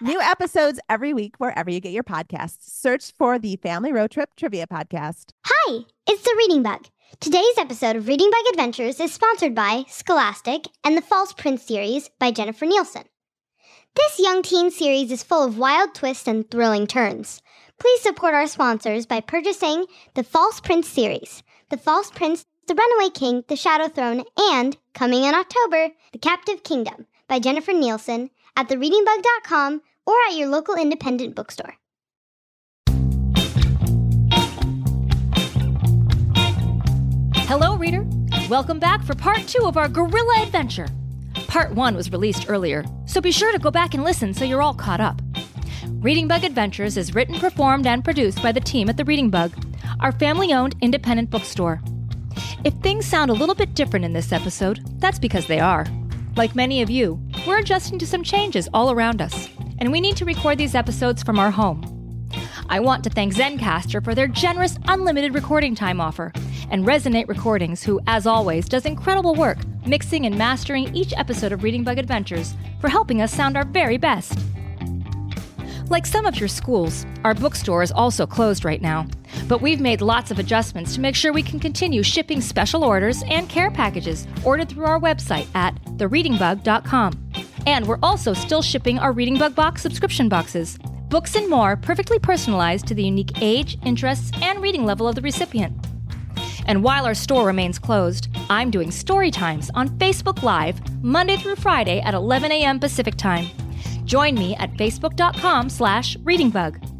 New episodes every week wherever you get your podcasts. Search for the Family Road Trip Trivia Podcast. Hi, it's the Reading Bug. Today's episode of Reading Bug Adventures is sponsored by Scholastic and the False Prince series by Jennifer Nielsen. This young teen series is full of wild twists and thrilling turns. Please support our sponsors by purchasing the False Prince series, The False Prince, The Runaway King, The Shadow Throne, and, coming in October, The Captive Kingdom by Jennifer Nielsen at thereadingbug.com or at your local independent bookstore. Hello, reader. Welcome back for part two of our gorilla adventure. Part one was released earlier, so be sure to go back and listen so you're all caught up. Reading Bug Adventures is written, performed, and produced by the team at the Reading Bug, our family owned independent bookstore. If things sound a little bit different in this episode, that's because they are. Like many of you, we're adjusting to some changes all around us, and we need to record these episodes from our home. I want to thank Zencastr for their generous unlimited recording time offer, and Resonate Recordings, who, as always, does incredible work mixing and mastering each episode of Reading Bug Adventures for helping us sound our very best. Like some of your schools, our bookstore is also closed right now, but we've made lots of adjustments to make sure we can continue shipping special orders and care packages ordered through our website at thereadingbug.com. And we're also still shipping our Reading Bug Box subscription boxes, books and more perfectly personalized to the unique age, interests, and reading level of the recipient. And while our store remains closed, I'm doing story times on Facebook Live Monday through Friday at 11 a.m. Pacific Time. Join me at facebook.com slash readingbug.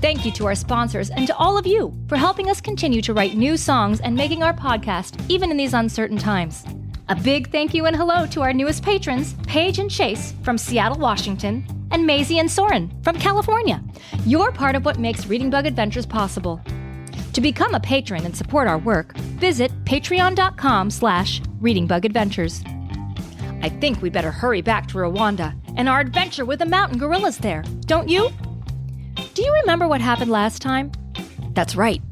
Thank you to our sponsors and to all of you for helping us continue to write new songs and making our podcast even in these uncertain times. A big thank you and hello to our newest patrons, Paige and Chase from Seattle, Washington, and Maisie and Soren from California. You're part of what makes Reading Bug Adventures possible. To become a patron and support our work, visit patreon.com slash readingbugadventures. I think we'd better hurry back to Rwanda and our adventure with the mountain gorillas there, don't you? Do you remember what happened last time? That's right.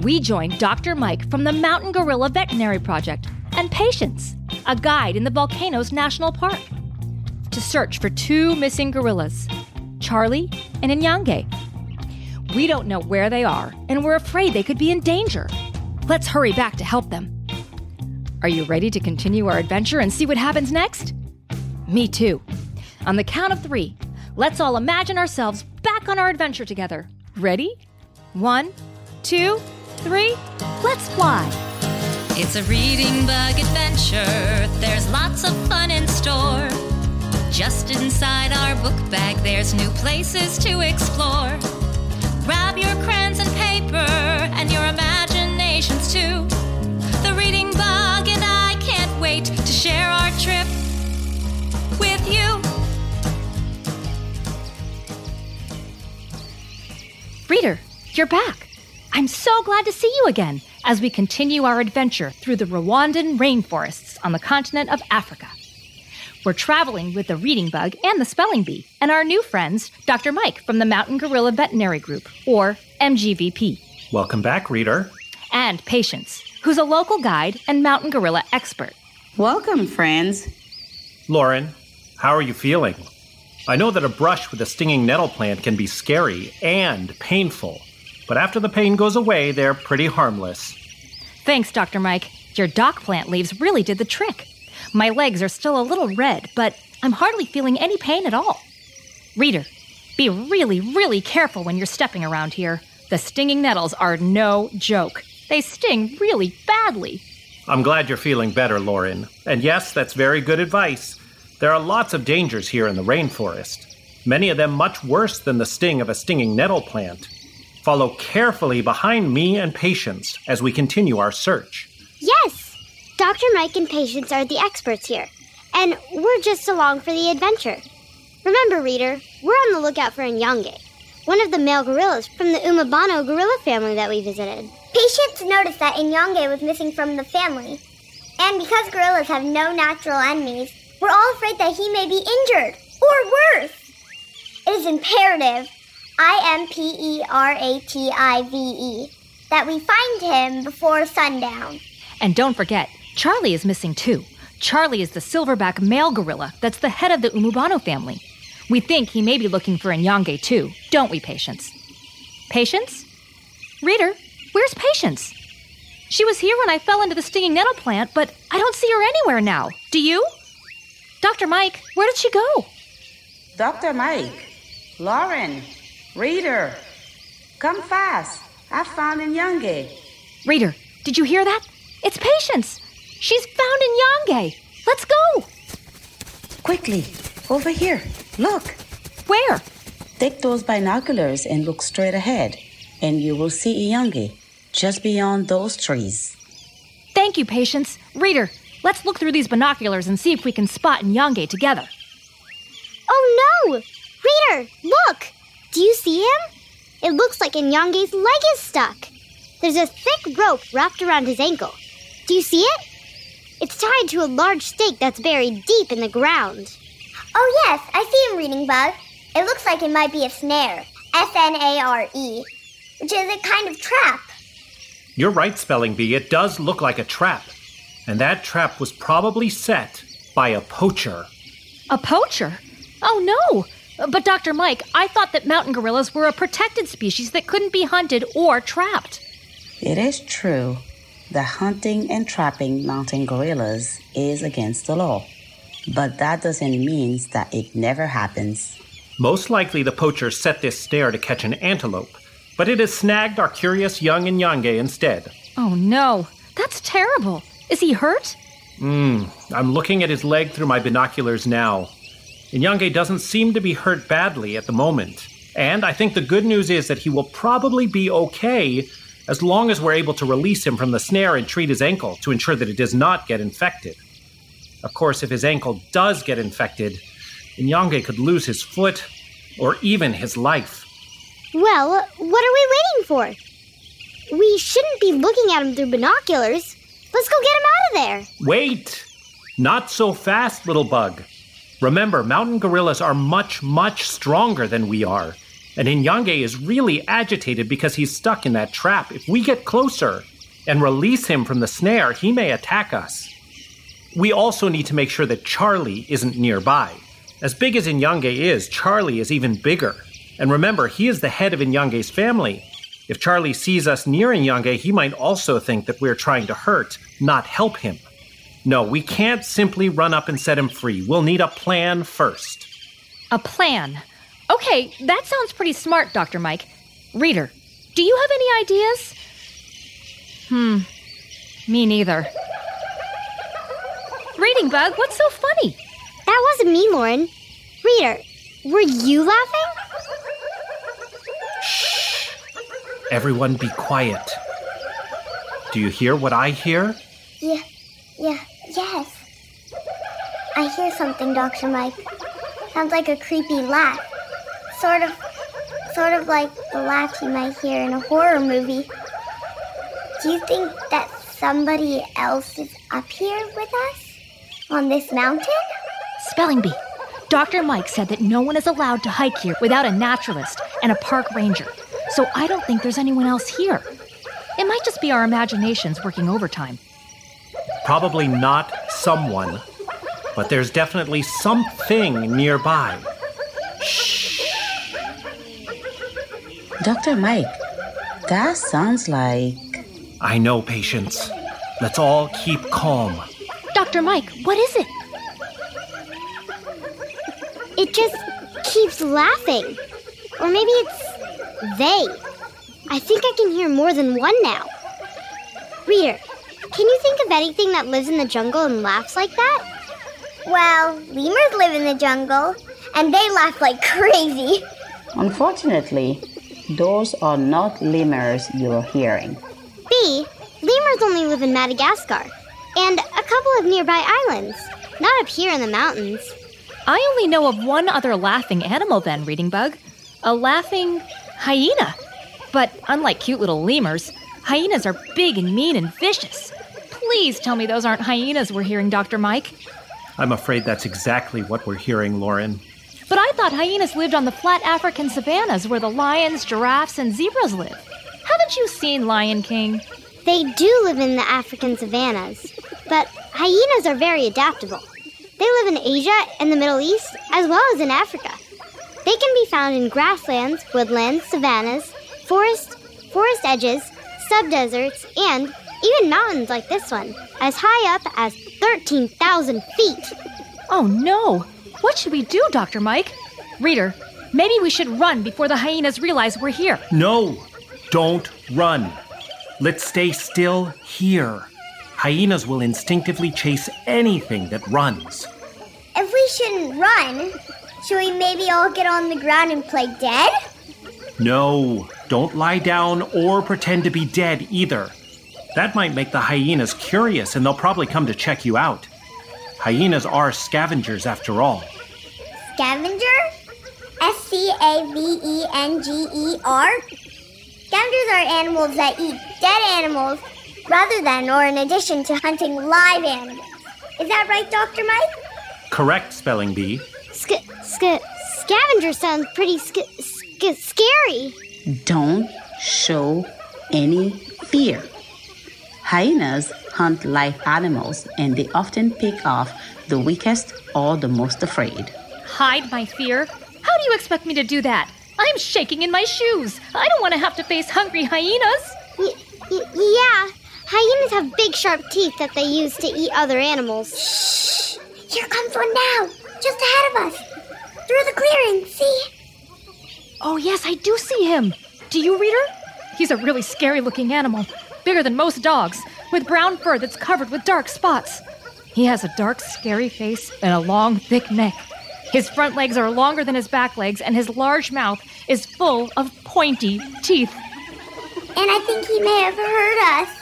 We joined Dr. Mike from the Mountain Gorilla Veterinary Project and Patience, a guide in the Volcanoes National Park, to search for two missing gorillas, Charlie and Inyange. We don't know where they are, and we're afraid they could be in danger. Let's hurry back to help them. Are you ready to continue our adventure and see what happens next? Me too. On the count of three, let's all imagine ourselves back on our adventure together. Ready? One, two, three, let's fly! It's a reading bug adventure. There's lots of fun in store. Just inside our book bag, there's new places to explore. Grab your crayons and paper and your imaginations too. The reading bug and I can't wait to share our trip with you. Reader, you're back. I'm so glad to see you again as we continue our adventure through the Rwandan rainforests on the continent of Africa. We're traveling with the reading bug and the spelling bee, and our new friends, Dr. Mike from the Mountain Gorilla Veterinary Group, or MGVP, Welcome back, reader. and Patience, who's a local guide and mountain gorilla expert. Welcome, friends. Lauren, how are you feeling? I know that a brush with a stinging nettle plant can be scary and painful, but after the pain goes away, they're pretty harmless. Thanks, Dr. Mike. Your dock plant leaves really did the trick. My legs are still a little red, but I'm hardly feeling any pain at all. Reader, be really, really careful when you're stepping around here. The stinging nettles are no joke. They sting really badly. I'm glad you're feeling better, Lauren. And yes, that's very good advice. There are lots of dangers here in the rainforest, many of them much worse than the sting of a stinging nettle plant. Follow carefully behind me and Patience as we continue our search. Yes! Dr. Mike and Patience are the experts here, and we're just along for the adventure. Remember, reader, we're on the lookout for Inyange. one of the male gorillas from the Umubano gorilla family that we visited. Patience noticed that Inyange was missing from the family. And because gorillas have no natural enemies, we're all afraid that he may be injured, or worse. It is imperative, I M P E R A T I V E, that we find him before sundown. And don't forget, Charlie is missing too. Charlie is the silverback male gorilla that's the head of the Umubano family. We think he may be looking for Inyange too, don't we, Patience? Patience? Reader, where's Patience? She was here when I fell into the stinging nettle plant, but I don't see her anywhere now. Do you? Dr. Mike, where did she go? Dr. Mike, Lauren, Reader, come fast. I found Inyange. Reader, did you hear that? It's Patience. She's found Inyange. Let's go. Quickly, over here. Look. Where? Take those binoculars and look straight ahead, and you will see Inyange just beyond those trees. Thank you, Patience. Reader, let's look through these binoculars and see if we can spot Inyange together. Oh no! Reader, look! Do you see him? It looks like Inyange's leg is stuck. There's a thick rope wrapped around his ankle. Do you see it? It's tied to a large stake that's buried deep in the ground. Oh, yes, I see him reading bug. It looks like it might be a snare. S N A R E, which is a kind of trap. You're right, Spelling Bee. It does look like a trap. And that trap was probably set by a poacher. A poacher? Oh no! But Dr. Mike, I thought that mountain gorillas were a protected species that couldn't be hunted or trapped. It is true that hunting and trapping mountain gorillas is against the law. But that doesn't mean that it never happens. Most likely the poacher set this snare to catch an antelope, but it has snagged our curious young and Inyange instead. Oh no, that's terrible. Is he hurt? Hmm, I'm looking at his leg through my binoculars now. Inyange doesn't seem to be hurt badly at the moment. And I think the good news is that he will probably be okay as long as we're able to release him from the snare and treat his ankle to ensure that it does not get infected. Of course, if his ankle does get infected, Inyange could lose his foot or even his life. Well, what are we waiting for? We shouldn't be looking at him through binoculars. Let's go get him out of there. Wait! Not so fast, little bug. Remember, mountain gorillas are much, much stronger than we are. And Inyange is really agitated because he's stuck in that trap. If we get closer and release him from the snare, he may attack us. We also need to make sure that Charlie isn't nearby. As big as Inyange is, Charlie is even bigger. And remember, he is the head of Inyange's family. If Charlie sees us nearing Inyange, he might also think that we're trying to hurt, not help him. No, we can't simply run up and set him free. We'll need a plan first. A plan. Okay, that sounds pretty smart, Dr. Mike. Reader, do you have any ideas? Hmm, me neither. Reading Bug, what's so funny? That wasn't me, Lauren. Reader, were you laughing? Everyone be quiet. Do you hear what I hear? Yeah, yeah, yes. I hear something, Dr. Mike. Sounds like a creepy laugh. Sort of, sort of like the laugh you might hear in a horror movie. Do you think that somebody else is up here with us? On this mountain? Spelling bee. Dr. Mike said that no one is allowed to hike here without a naturalist and a park ranger. So I don't think there's anyone else here. It might just be our imaginations working overtime. Probably not someone, but there's definitely something nearby. Dr. Mike, that sounds like. I know, patience. Let's all keep calm. Dr. Mike, what is it? It just keeps laughing. Or maybe it's they. I think I can hear more than one now. Reader, can you think of anything that lives in the jungle and laughs like that? Well, lemurs live in the jungle, and they laugh like crazy. Unfortunately, those are not lemurs you're hearing. B, lemurs only live in Madagascar and a couple of nearby islands, not up here in the mountains. I only know of one other laughing animal, then, Reading Bug. A laughing Hyena. But unlike cute little lemurs, hyenas are big and mean and vicious. Please tell me those aren't hyenas we're hearing, Dr. Mike. I'm afraid that's exactly what we're hearing, Lauren. But I thought hyenas lived on the flat African savannas where the lions, giraffes, and zebras live. Haven't you seen Lion King? They do live in the African savannas, but hyenas are very adaptable. They live in Asia and the Middle East, as well as in Africa. They can be found in grasslands, woodlands, savannas, forest, forest edges, subdeserts, and even mountains like this one, as high up as 13,000 feet. Oh no! What should we do, Dr. Mike? Reader, maybe we should run before the hyenas realize we're here. No, don't run. Let's stay still here. Hyenas will instinctively chase anything that runs. If we shouldn't run, should we maybe all get on the ground and play dead? No, don't lie down or pretend to be dead either. That might make the hyenas curious and they'll probably come to check you out. Hyenas are scavengers after all. Scavenger? S C A V E N G E R? Scavengers are animals that eat dead animals rather than or in addition to hunting live animals. Is that right, Dr. Mike? Correct, Spelling Bee. Sk- sk- scavenger sounds pretty sk- sk- scary. Don't show any fear. Hyenas hunt live animals and they often pick off the weakest or the most afraid. Hide my fear? How do you expect me to do that? I'm shaking in my shoes. I don't want to have to face hungry hyenas. Y- y- yeah, hyenas have big sharp teeth that they use to eat other animals. Shh! Here comes one now, just ahead of us. Through the clearing, see? Oh, yes, I do see him. Do you, Reader? He's a really scary looking animal, bigger than most dogs, with brown fur that's covered with dark spots. He has a dark, scary face and a long, thick neck. His front legs are longer than his back legs, and his large mouth is full of pointy teeth. And I think he may have heard us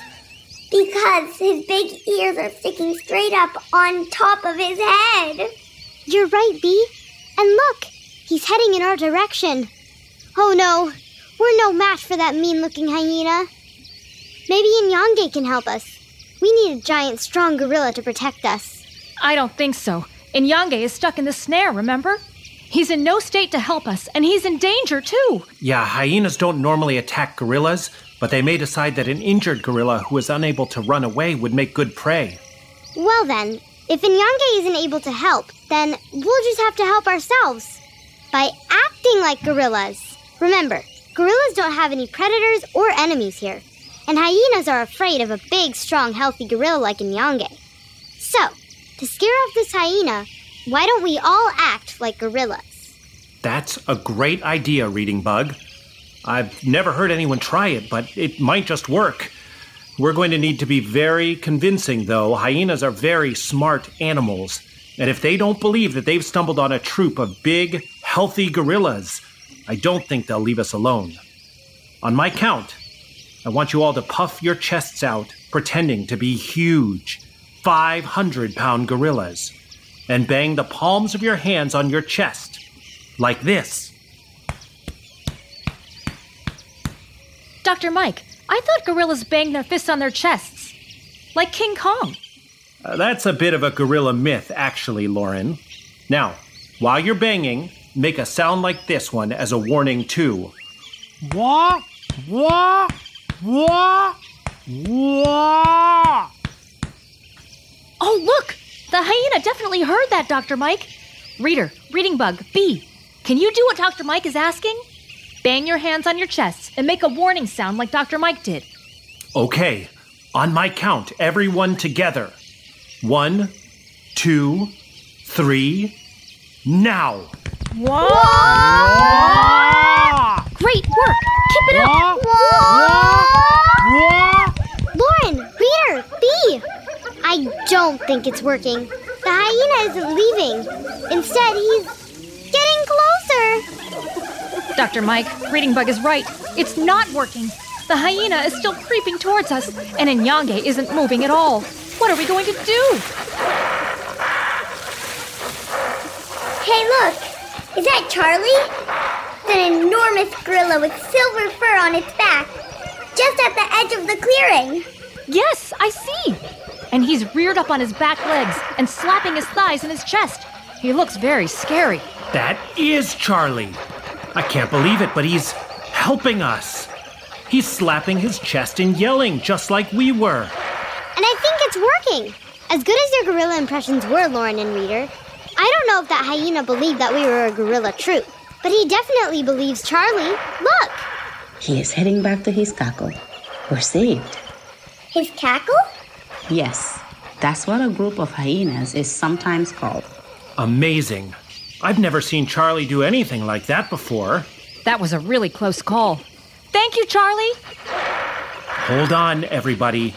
because his big ears are sticking straight up on top of his head. You're right, Bee. And look, he's heading in our direction. Oh no, we're no match for that mean looking hyena. Maybe Inyange can help us. We need a giant, strong gorilla to protect us. I don't think so. Inyange is stuck in the snare, remember? He's in no state to help us, and he's in danger too. Yeah, hyenas don't normally attack gorillas, but they may decide that an injured gorilla who is unable to run away would make good prey. Well then, if Inyange isn't able to help, then we'll just have to help ourselves. By acting like gorillas. Remember, gorillas don't have any predators or enemies here. And hyenas are afraid of a big, strong, healthy gorilla like Inyange. So, to scare off this hyena, why don't we all act like gorillas? That's a great idea, Reading Bug. I've never heard anyone try it, but it might just work. We're going to need to be very convincing, though. Hyenas are very smart animals, and if they don't believe that they've stumbled on a troop of big, healthy gorillas, I don't think they'll leave us alone. On my count, I want you all to puff your chests out, pretending to be huge, 500 pound gorillas, and bang the palms of your hands on your chest, like this. Dr. Mike, I thought gorillas banged their fists on their chests. Like King Kong. Uh, that's a bit of a gorilla myth, actually, Lauren. Now, while you're banging, make a sound like this one as a warning, too. Wah, wah, wah, wah. Oh, look! The hyena definitely heard that, Dr. Mike. Reader, Reading Bug, B, can you do what Dr. Mike is asking? Bang your hands on your chests and make a warning sound like Dr. Mike did. Okay, on my count, everyone together. One, two, three, now. Great work! Keep it up! Lauren, Reader, Bee! I don't think it's working. The hyena isn't leaving. Instead, he's getting closer. Dr. Mike, Reading Bug is right. It's not working. The hyena is still creeping towards us, and Inyange isn't moving at all. What are we going to do? Hey, look! Is that Charlie? It's an enormous gorilla with silver fur on its back, just at the edge of the clearing. Yes, I see. And he's reared up on his back legs and slapping his thighs and his chest. He looks very scary. That is Charlie. I can't believe it, but he's helping us. He's slapping his chest and yelling just like we were. And I think it's working. As good as your gorilla impressions were, Lauren and Reader, I don't know if that hyena believed that we were a gorilla troop, but he definitely believes Charlie. Look! He is heading back to his cackle. We're saved. His cackle? Yes, that's what a group of hyenas is sometimes called. Amazing. I've never seen Charlie do anything like that before. That was a really close call. Thank you, Charlie. Hold on, everybody.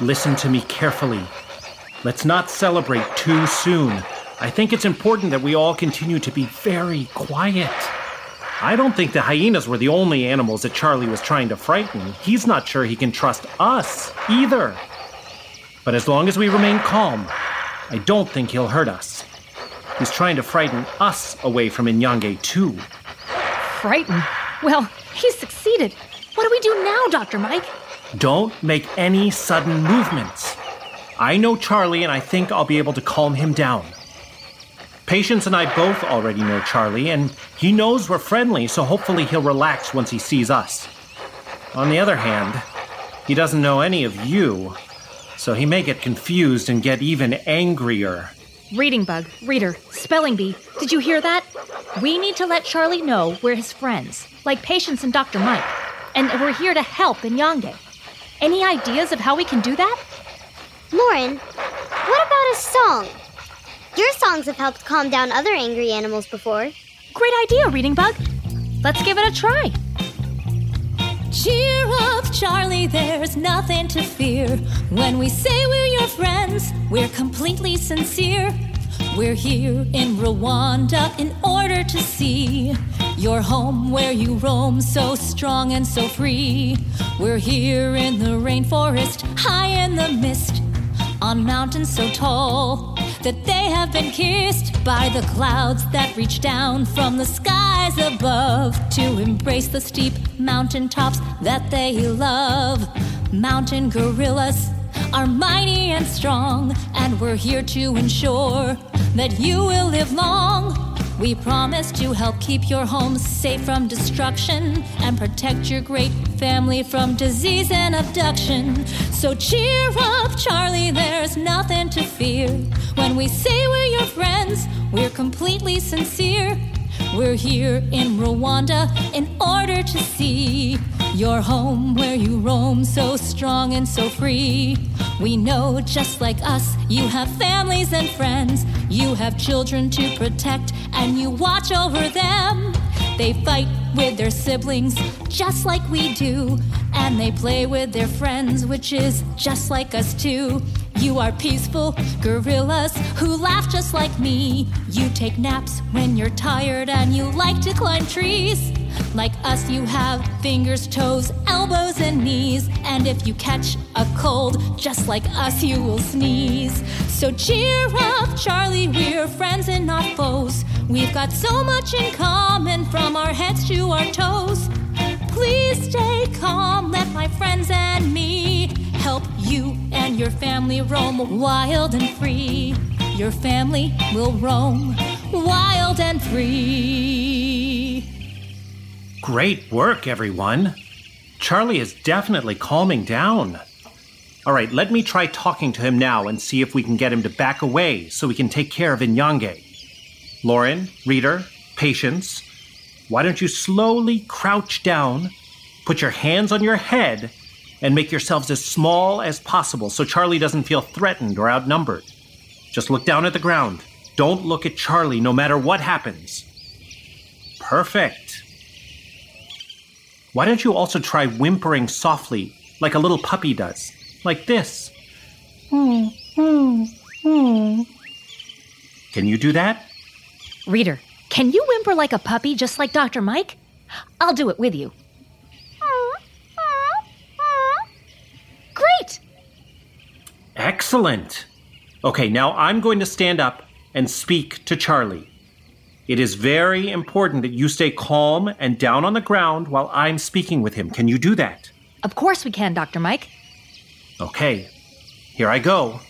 Listen to me carefully. Let's not celebrate too soon. I think it's important that we all continue to be very quiet. I don't think the hyenas were the only animals that Charlie was trying to frighten. He's not sure he can trust us either. But as long as we remain calm, I don't think he'll hurt us. He's trying to frighten us away from Inyange, too. Frightened? Well, he's succeeded. What do we do now, Dr. Mike? Don't make any sudden movements. I know Charlie, and I think I'll be able to calm him down. Patience and I both already know Charlie, and he knows we're friendly, so hopefully he'll relax once he sees us. On the other hand, he doesn't know any of you, so he may get confused and get even angrier. Reading bug, reader, spelling bee. Did you hear that? We need to let Charlie know we're his friends, like Patience and Dr. Mike, and that we're here to help Inyange. Any ideas of how we can do that? Lauren, what about a song? Your songs have helped calm down other angry animals before. Great idea, Reading Bug. Let's give it a try. Cheer up, Charlie, there's nothing to fear. When we say we're your friends, we're completely sincere. We're here in Rwanda in order to see your home where you roam so strong and so free. We're here in the rainforest, high in the mist, on mountains so tall that they have been kissed by the clouds that reach down from the skies above to embrace the steep mountain tops that they love. Mountain gorillas are mighty and strong, and we're here to ensure that you will live long. We promise to help keep your home safe from destruction and protect your great family from disease and abduction. So cheer up, Charlie, there's nothing to fear. When we say we're your friends, we're completely sincere. We're here in Rwanda in order to see your home where you roam so strong and so free. We know just like us, you have families and friends. You have children to protect and you watch over them. They fight with their siblings just like we do. And they play with their friends, which is just like us too. You are peaceful gorillas who laugh just like me. You take naps when you're tired and you like to climb trees. Like us, you have fingers, toes, elbows, and knees. And if you catch a cold, just like us, you will sneeze. So cheer up, Charlie, we're friends and not foes. We've got so much in common from our heads to our toes. Please stay calm, let my friends and me help you and your family roam wild and free. Your family will roam wild and free. Great work, everyone. Charlie is definitely calming down. All right, let me try talking to him now and see if we can get him to back away so we can take care of Inyange. Lauren, reader, patience. Why don't you slowly crouch down, put your hands on your head, and make yourselves as small as possible so Charlie doesn't feel threatened or outnumbered? Just look down at the ground. Don't look at Charlie no matter what happens. Perfect. Why don't you also try whimpering softly like a little puppy does? Like this. Can you do that? Reader, can you whimper like a puppy just like Dr. Mike? I'll do it with you. Great! Excellent. Okay, now I'm going to stand up and speak to Charlie. It is very important that you stay calm and down on the ground while I'm speaking with him. Can you do that? Of course we can, Dr. Mike. Okay, here I go.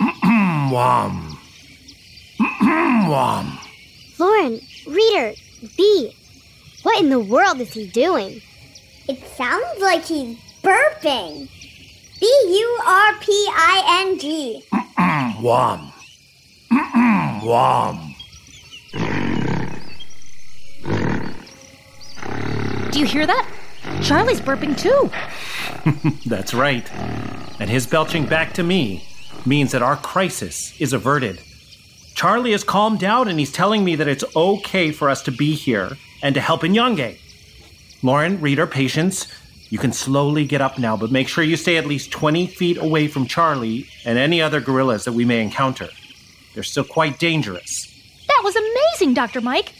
Wom. Wom. Lauren, Reader, B. What in the world is he doing? It sounds like he's burping. B U R P I N G. Wom. Wom. Do you hear that? Charlie's burping too. That's right. And his belching back to me means that our crisis is averted. Charlie has calmed down and he's telling me that it's okay for us to be here and to help Inyange. Lauren, reader, patience. You can slowly get up now, but make sure you stay at least 20 feet away from Charlie and any other gorillas that we may encounter. They're still quite dangerous. That was amazing, Dr. Mike.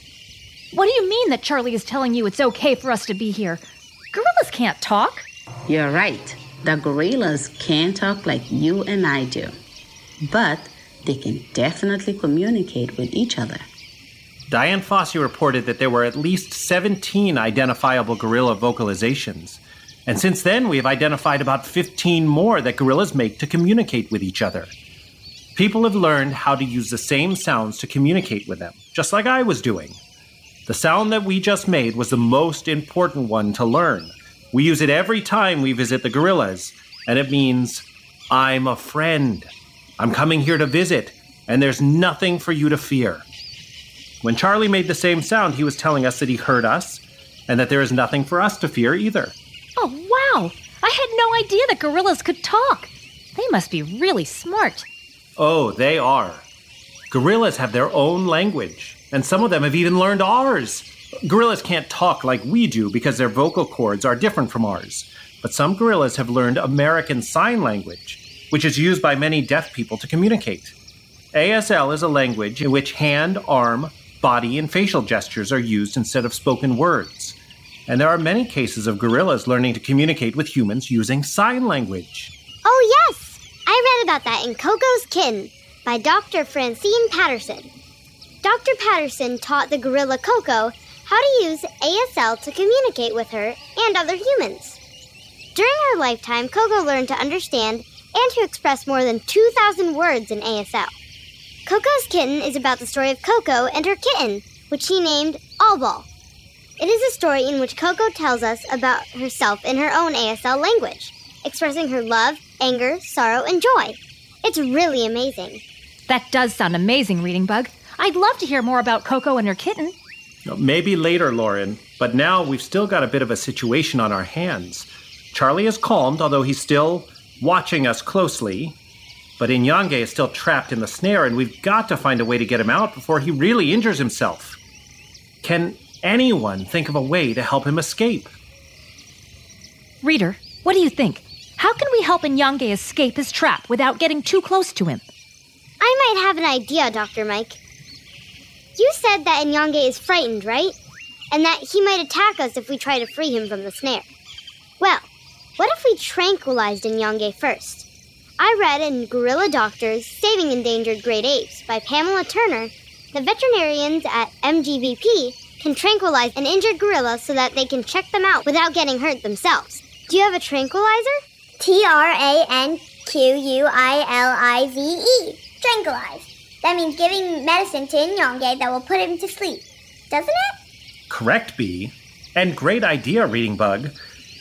What do you mean that Charlie is telling you it's okay for us to be here? Gorillas can't talk. You're right. The gorillas can't talk like you and I do, but they can definitely communicate with each other. Dian Fossey reported that there were at least 17 identifiable gorilla vocalizations. And since then, we have identified about 15 more that gorillas make to communicate with each other. People have learned how to use the same sounds to communicate with them, just like I was doing. The sound that we just made was the most important one to learn. We use it every time we visit the gorillas, and it means, I'm a friend. I'm coming here to visit, and there's nothing for you to fear. When Charlie made the same sound, he was telling us that he heard us, and that there is nothing for us to fear either. Oh, wow! I had no idea that gorillas could talk. They must be really smart. Oh, they are. Gorillas have their own language, and some of them have even learned ours. Gorillas can't talk like we do because their vocal cords are different from ours. But some gorillas have learned American Sign Language, which is used by many deaf people to communicate. ASL is a language in which hand, arm, body, and facial gestures are used instead of spoken words. And there are many cases of gorillas learning to communicate with humans using sign language. Oh, yes! I read about that in Koko's Kitten by Dr. Francine Patterson. Dr. Patterson taught the gorilla Koko how to use ASL to communicate with her and other humans. During her lifetime, Koko learned to understand and to express more than 2,000 words in ASL. Koko's Kitten is about the story of Koko and her kitten, which she named Allball. It is a story in which Koko tells us about herself in her own ASL language, expressing her love, anger, sorrow, and joy. It's really amazing. That does sound amazing, Reading Bug. I'd love to hear more about Koko and her kitten. Maybe later, Lauren, but now we've still got a bit of a situation on our hands. Charlie is calmed, although he's still watching us closely. But Inyange is still trapped in the snare, and we've got to find a way to get him out before he really injures himself. Can anyone think of a way to help him escape? Reader, what do you think? How can we help Inyange escape his trap without getting too close to him? I might have an idea, Dr. Mike. You said that Inyange is frightened, right? And that he might attack us if we try to free him from the snare. Well, what if we tranquilized Inyange first? I read in Gorilla Doctors Saving Endangered Great Apes by Pamela Turner that veterinarians at MGVP can tranquilize an injured gorilla so that they can check them out without getting hurt themselves. Do you have a tranquilizer? T R A N Q U I L I Z E. Tranquilize. That means giving medicine to Inyange that will put him to sleep. Doesn't it? Correct, Bee. And great idea, Reading Bug.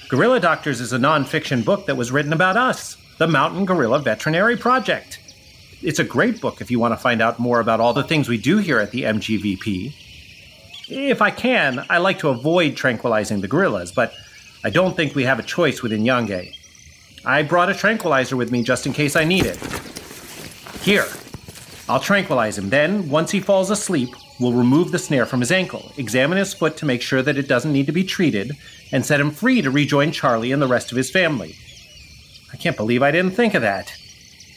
Gorilla Doctors is a nonfiction book that was written about us, the Mountain Gorilla Veterinary Project. It's a great book if you want to find out more about all the things we do here at the MGVP. If I can, I like to avoid tranquilizing the gorillas, but I don't think we have a choice with Inyange. I brought a tranquilizer with me just in case I need it. Here, I'll tranquilize him. Then, once he falls asleep, we'll remove the snare from his ankle, examine his foot to make sure that it doesn't need to be treated, and set him free to rejoin Charlie and the rest of his family. I can't believe I didn't think of that.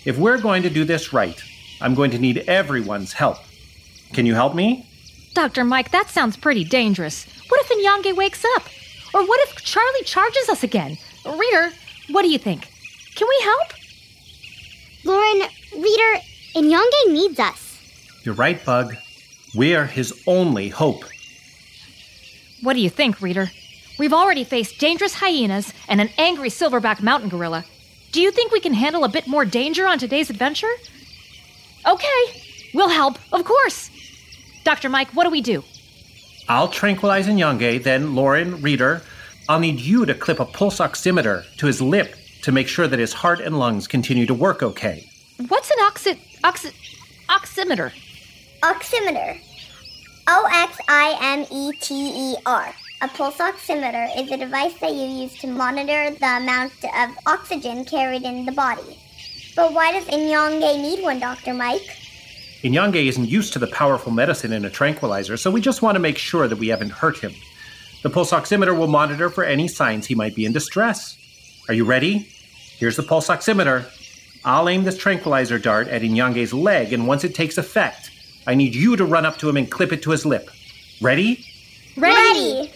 If we're going to do this right, I'm going to need everyone's help. Can you help me? Dr. Mike, that sounds pretty dangerous. What if Inyange wakes up? Or what if Charlie charges us again? Reader, what do you think? Can we help? Lauren, Reader, Inyange needs us. You're right, Bug. We're his only hope. What do you think, reader? We've already faced dangerous hyenas and an angry silverback mountain gorilla. Do you think we can handle a bit more danger on today's adventure? Okay, we'll help, of course. Dr. Mike, what do we do? I'll tranquilize Inyange, then Lauren, reader, I'll need you to clip a pulse oximeter to his lip to make sure that his heart and lungs continue to work okay. What's an oxi- oxi- oximeter? Oximeter. O X I M E T E R. A pulse oximeter is a device that you use to monitor the amount of oxygen carried in the body. But why does Inyange need one, Dr. Mike? Inyange isn't used to the powerful medicine in a tranquilizer, so we just want to make sure that we haven't hurt him. The pulse oximeter will monitor for any signs he might be in distress. Are you ready? Here's the pulse oximeter. I'll aim this tranquilizer dart at Inyange's leg, and once it takes effect, I need you to run up to him and clip it to his lip. Ready? Ready!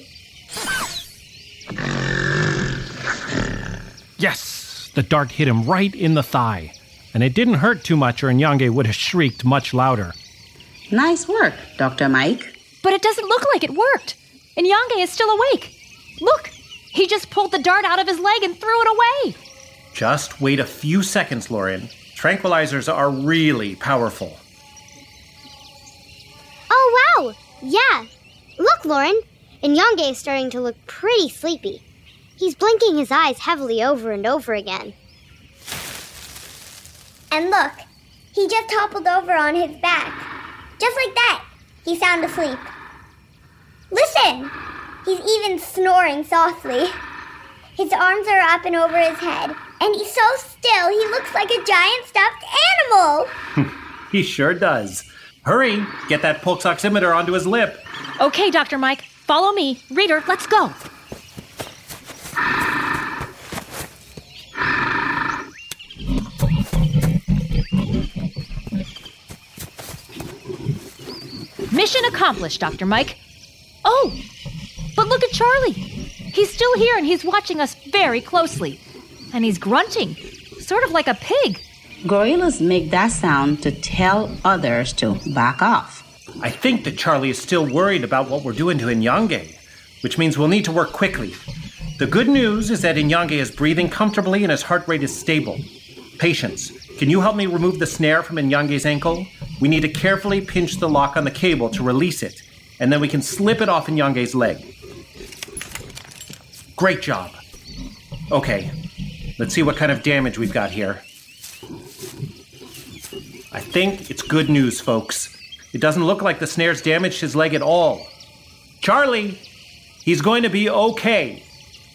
Yes! The dart hit him right in the thigh. And it didn't hurt too much, or Inyange would have shrieked much louder. Nice work, Dr. Mike. But it doesn't look like it worked. Inyange is still awake. Look, he just pulled the dart out of his leg and threw it away. Just wait a few seconds, Lauren. Tranquilizers are really powerful. Oh, wow! Yeah. Look, Lauren. Inyange is starting to look pretty sleepy. He's blinking his eyes heavily over and over again. And look, he just toppled over on his back. Just like that, he's sound asleep. Listen! He's even snoring softly. His arms are up and over his head, and he's so still he looks like a giant stuffed animal. He sure does. Hurry, get that pulse oximeter onto his lip. Okay, Dr. Mike, follow me. Reader, let's go. Mission accomplished, Dr. Mike. Oh, but look at Charlie. He's still here and he's watching us very closely. And he's grunting, sort of like a pig. Gorillas make that sound to tell others to back off. I think that Charlie is still worried about what we're doing to Inyange, which means we'll need to work quickly. The good news is that Inyange is breathing comfortably and his heart rate is stable. Patience, can you help me remove the snare from Inyange's ankle? We need to carefully pinch the lock on the cable to release it, and then we can slip it off Inyange's leg. Great job. Okay, let's see what kind of damage we've got here. I think it's good news, folks. It doesn't look like the snares damaged his leg at all. Charlie, he's going to be okay.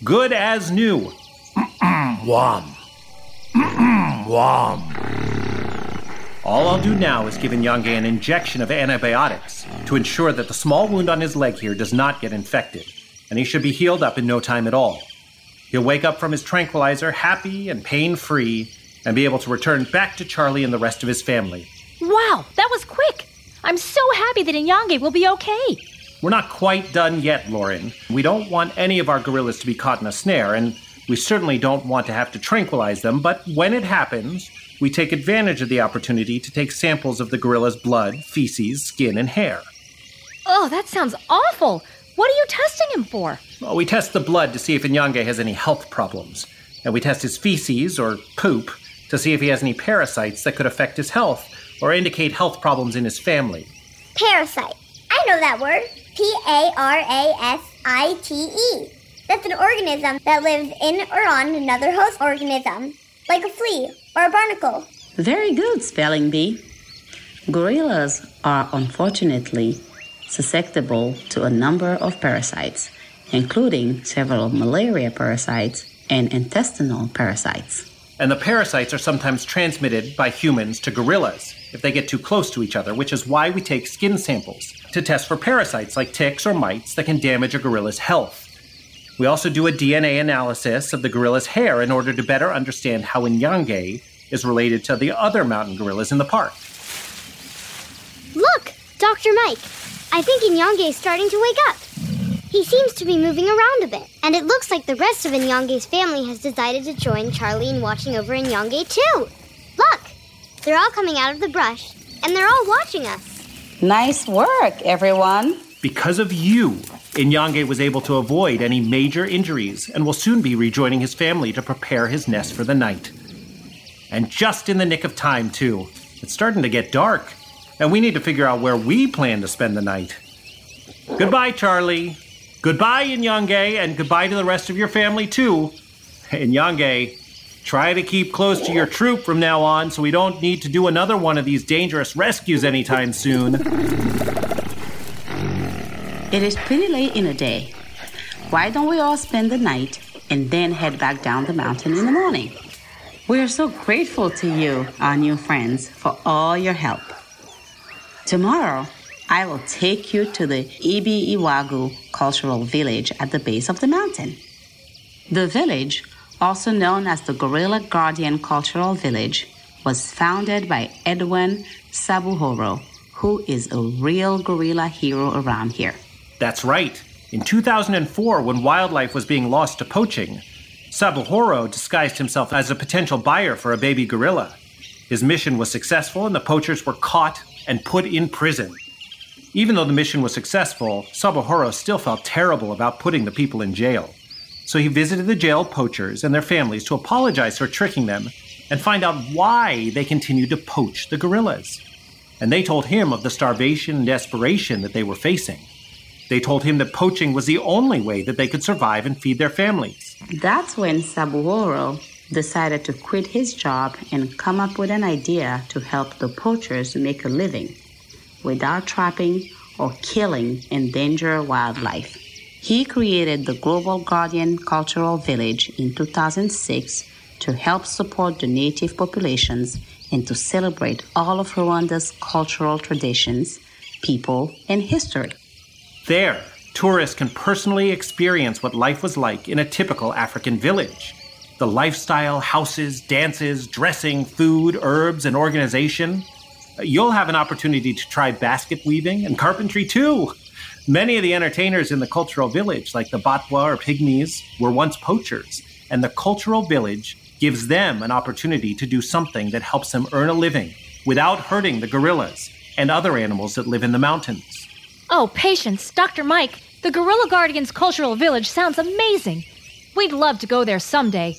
Good as new. Wham. Wham. All I'll do now is give Inyange an injection of antibiotics to ensure that the small wound on his leg here does not get infected, and he should be healed up in no time at all. He'll wake up from his tranquilizer happy and pain free and be able to return back to Charlie and the rest of his family. Wow, that was quick. I'm so happy that Inyange will be okay. We're not quite done yet, Lauren. We don't want any of our gorillas to be caught in a snare, and we certainly don't want to have to tranquilize them, but when it happens, we take advantage of the opportunity to take samples of the gorilla's blood, feces, skin, and hair. Oh, that sounds awful. What are you testing him for? Well, we test the blood to see if Inyange has any health problems, and we test his feces, or poop, to see if he has any parasites that could affect his health or indicate health problems in his family. Parasite. I know that word. P A R A S I T E. That's an organism that lives in or on another host organism, like a flea or a barnacle. Very good, Spelling Bee. Gorillas are unfortunately susceptible to a number of parasites, including several malaria parasites and intestinal parasites. And the parasites are sometimes transmitted by humans to gorillas if they get too close to each other, which is why we take skin samples to test for parasites like ticks or mites that can damage a gorilla's health. We also do a DNA analysis of the gorilla's hair in order to better understand how Inyange is related to the other mountain gorillas in the park. Look, Dr. Mike. I think Inyange is starting to wake up. He seems to be moving around a bit, and it looks like the rest of Inyange's family has decided to join Charlie in watching over Inyange too. Look, they're all coming out of the brush, and they're all watching us. Nice work, everyone. Because of you, Inyange was able to avoid any major injuries and will soon be rejoining his family to prepare his nest for the night. And just in the nick of time, too. It's starting to get dark, and we need to figure out where we plan to spend the night. Goodbye, Charlie. Goodbye, Inyange, and goodbye to the rest of your family, too. Inyange, try to keep close to your troop from now on so we don't need to do another one of these dangerous rescues anytime soon. It is pretty late in the day. Why don't we all spend the night and then head back down the mountain in the morning? We are so grateful to you, our new friends, for all your help. Tomorrow, I will take you to the Iby'Iwacu Cultural Village at the base of the mountain. The village, also known as the Gorilla Guardian Cultural Village, was founded by Edwin Sabuhoro, who is a real gorilla hero around here. That's right. In 2004, when wildlife was being lost to poaching, Sabuhoro disguised himself as a potential buyer for a baby gorilla. His mission was successful, and the poachers were caught and put in prison. Even though the mission was successful, Sabuhoro still felt terrible about putting the people in jail. So he visited the jail poachers and their families to apologize for tricking them and find out why they continued to poach the gorillas. And they told him of the starvation and desperation that they were facing. They told him that poaching was the only way that they could survive and feed their families. That's when Sabuhoro decided to quit his job and come up with an idea to help the poachers make a living without trapping or killing endangered wildlife. He created the Gorilla Guardian Cultural Village in 2006 to help support the native populations and to celebrate all of Rwanda's cultural traditions, people, and history. There, tourists can personally experience what life was like in a typical African village. The lifestyle, houses, dances, dressing, food, herbs, and organization. Uh, you'll have an opportunity to try basket weaving and carpentry too. Many of the entertainers in the cultural village, like the Batwa or Pygmies, were once poachers, and the cultural village gives them an opportunity to do something that helps them earn a living without hurting the gorillas and other animals that live in the mountains. Oh, Patience, Dr. Mike. The Gorilla Guardians Cultural Village sounds amazing. We'd love to go there someday.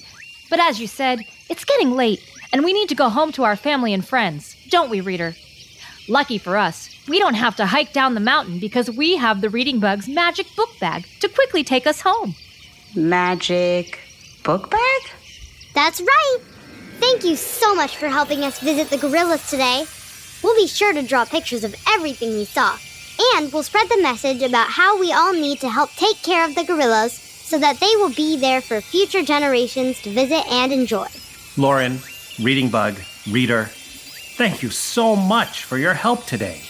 But as you said, it's getting late, and we need to go home to our family and friends, don't we, reader? Lucky for us, we don't have to hike down the mountain because we have the Reading Bug's magic book bag to quickly take us home. Magic book bag? That's right. Thank you so much for helping us visit the gorillas today. We'll be sure to draw pictures of everything we saw, and we'll spread the message about how we all need to help take care of the gorillas so that they will be there for future generations to visit and enjoy. Lauren, Reading Bug, Reader, thank you so much for your help today.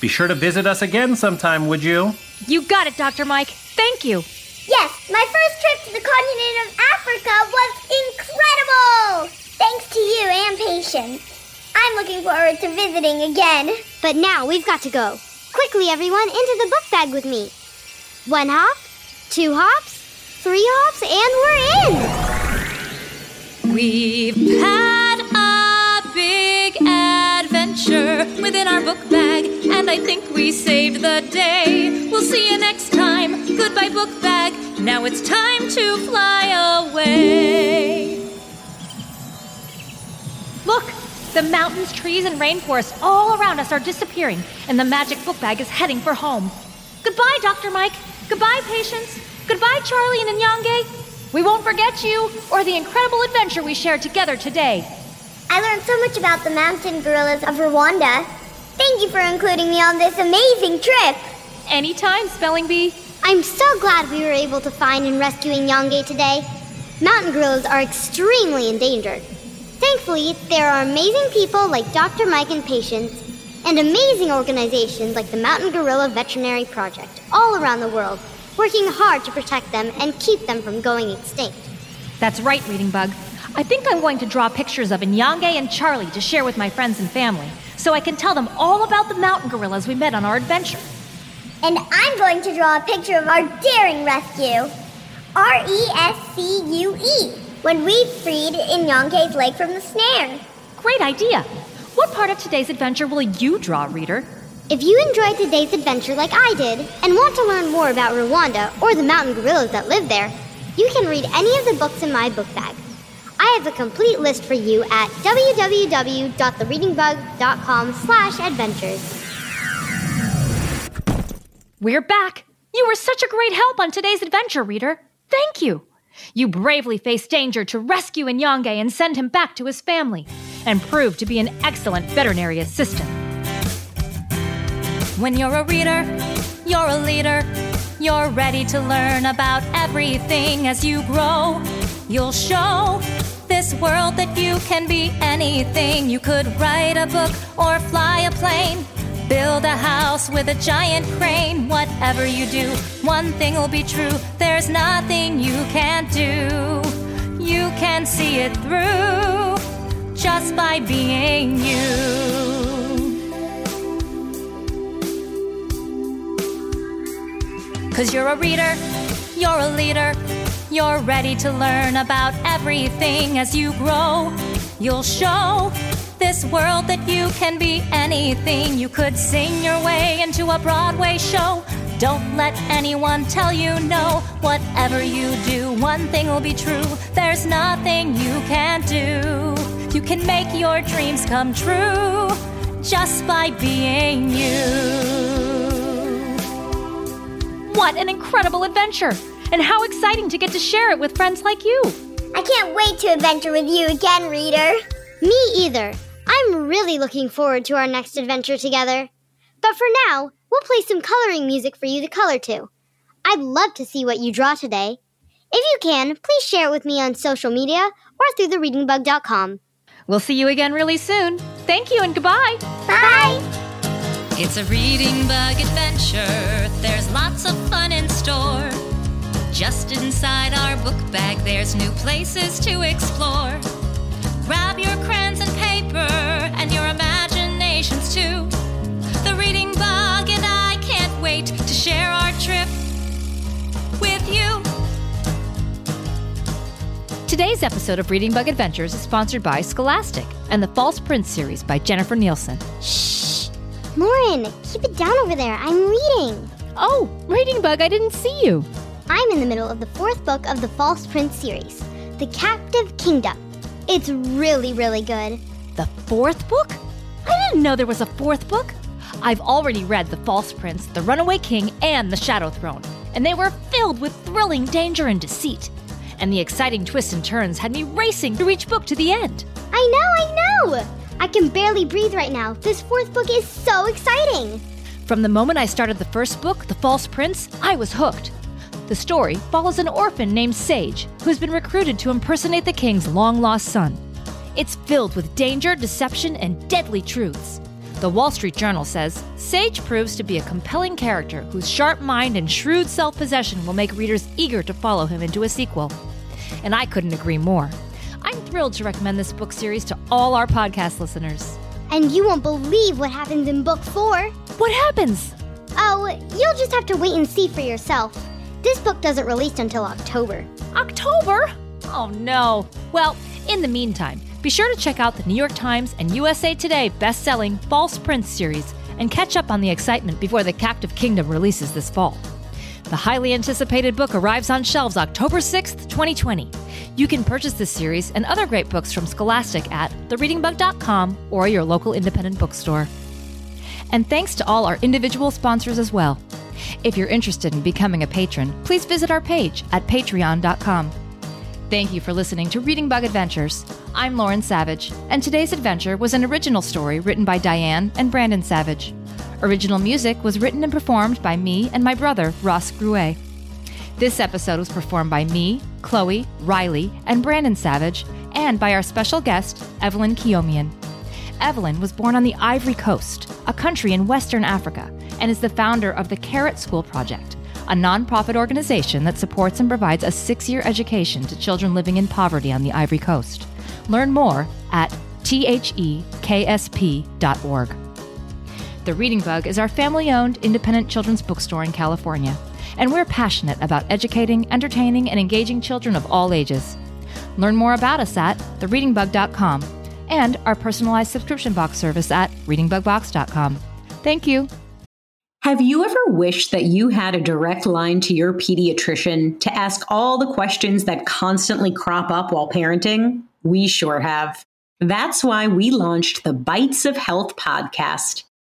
Be sure to visit us again sometime, would you? You got it, Dr. Mike. Thank you. Yes, my first trip to the continent of Africa was incredible! Thanks to you and Patience. I'm looking forward to visiting again. But now we've got to go. Quickly, everyone, into the book bag with me. One hop, two hops, three hops, and we're in! We've had a big adventure within our book bag, and I think we saved the day. We'll see you next time. Goodbye, book bag. Now it's time to fly away. Look, the mountains, trees, and rainforests all around us are disappearing, and the magic book bag is heading for home. Goodbye, Dr. Mike. Goodbye, Patience. Goodbye, Charlie and Inyange. We won't forget you or the incredible adventure we shared together today. I learned so much about the mountain gorillas of Rwanda. Thank you for including me on this amazing trip. Anytime, Spelling Bee. I'm so glad we were able to find and rescue Inyange today. Mountain gorillas are extremely endangered. Thankfully, there are amazing people like Dr. Mike and Patience, and amazing organizations like the Mountain Gorilla Veterinary Project all around the world, working hard to protect them and keep them from going extinct. That's right, Reading Bug. I think I'm going to draw pictures of Inyange and Charlie to share with my friends and family, so I can tell them all about the mountain gorillas we met on our adventure. And I'm going to draw a picture of our daring rescue. R E S C U E. When we freed Inyange's leg from the snare. Great idea. What part of today's adventure will you draw, reader? If you enjoyed today's adventure like I did and want to learn more about Rwanda or the mountain gorillas that live there, you can read any of the books in my book bag. I have a complete list for you at www.thereadingbug.com slash adventures. We're back. You were such a great help on today's adventure, reader. Thank you. You bravely faced danger to rescue Inyange and send him back to his family, and proved to be an excellent veterinary assistant. When you're a reader, you're a leader. You're ready to learn about everything as you grow. You'll show this world that you can be anything. You could write a book or fly a plane. Build a house with a giant crane. Whatever you do, one thing will be true. There's nothing you can't do. You can see it through just by being you. Cause you're a reader, you're a leader. You're ready to learn about everything as you grow. You'll show this world that you can be anything. You could sing your way into a Broadway show. Don't let anyone tell you no. Whatever you do, one thing will be true. There's nothing you can't do. You can make your dreams come true just by being you. What an incredible adventure! And how exciting to get to share it with friends like you! I can't wait to adventure with you again, reader. Me either. I'm really looking forward to our next adventure together. But for now, we'll play some coloring music for you to color to. I'd love to see what you draw today. If you can, please share it with me on social media or through thereadingbug.com. We'll see you again really soon. Thank you and goodbye. Bye. It's a reading bug adventure. There's lots of fun in store. Just inside our book bag, there's new places to explore. Grab your crayons and paper and your imaginations too. The reading bug and I can't wait to share our trip with you. Today's episode of Reading Bug Adventures is sponsored by Scholastic and the False Prince series by Jennifer Nielsen. Shh! Lauren, keep it down over there. I'm reading. Oh, Reading Bug, I didn't see you. I'm in the middle of the fourth book of the False Prince series, The Captive Kingdom. It's really, really good. The fourth book? I didn't know there was a fourth book. I've already read The False Prince, The Runaway King, and The Shadow Throne, and they were filled with thrilling danger and deceit. And the exciting twists and turns had me racing through each book to the end. I know, I know! I can barely breathe right now. This fourth book is so exciting! From the moment I started the first book, The False Prince, I was hooked. The story follows an orphan named Sage who's been recruited to impersonate the king's long lost son. It's filled with danger, deception, and deadly truths. The Wall Street Journal says Sage proves to be a compelling character whose sharp mind and shrewd self possession will make readers eager to follow him into a sequel. And I couldn't agree more. Thrilled to recommend this book series to all our podcast listeners. And you won't believe what happens in book four. What happens? Oh, you'll just have to wait and see for yourself. This book doesn't release until October. October? Oh no. Well, in the meantime, be sure to check out the New York Times and USA Today best-selling False Prince series and catch up on the excitement before The Captive Kingdom releases this fall. The highly anticipated book arrives on shelves October 6th, 2020. You can purchase this series and other great books from Scholastic at thereadingbug.com or your local independent bookstore. And thanks to all our individual sponsors as well. If you're interested in becoming a patron, please visit our page at patreon.com. Thank you for listening to Reading Bug Adventures. I'm Lauren Savage, and today's adventure was an original story written by Diane and Brandon Savage. Original music was written and performed by me and my brother, Ross Gruet. This episode was performed by me, Chloe, Riley, and Brandon Savage, and by our special guest, Evelyn Kiomian. Evelyn was born on the Ivory Coast, a country in Western Africa, and is the founder of the Carrot School Project, a nonprofit organization that supports and provides a six year education to children living in poverty on the Ivory Coast. Learn more at theksp.org. The Reading Bug is our family owned independent children's bookstore in California, and we're passionate about educating, entertaining, and engaging children of all ages. Learn more about us at thereadingbug.com and our personalized subscription box service at readingbugbox.com. Thank you. Have you ever wished that you had a direct line to your pediatrician to ask all the questions that constantly crop up while parenting? We sure have. That's why we launched the Bites of Health podcast.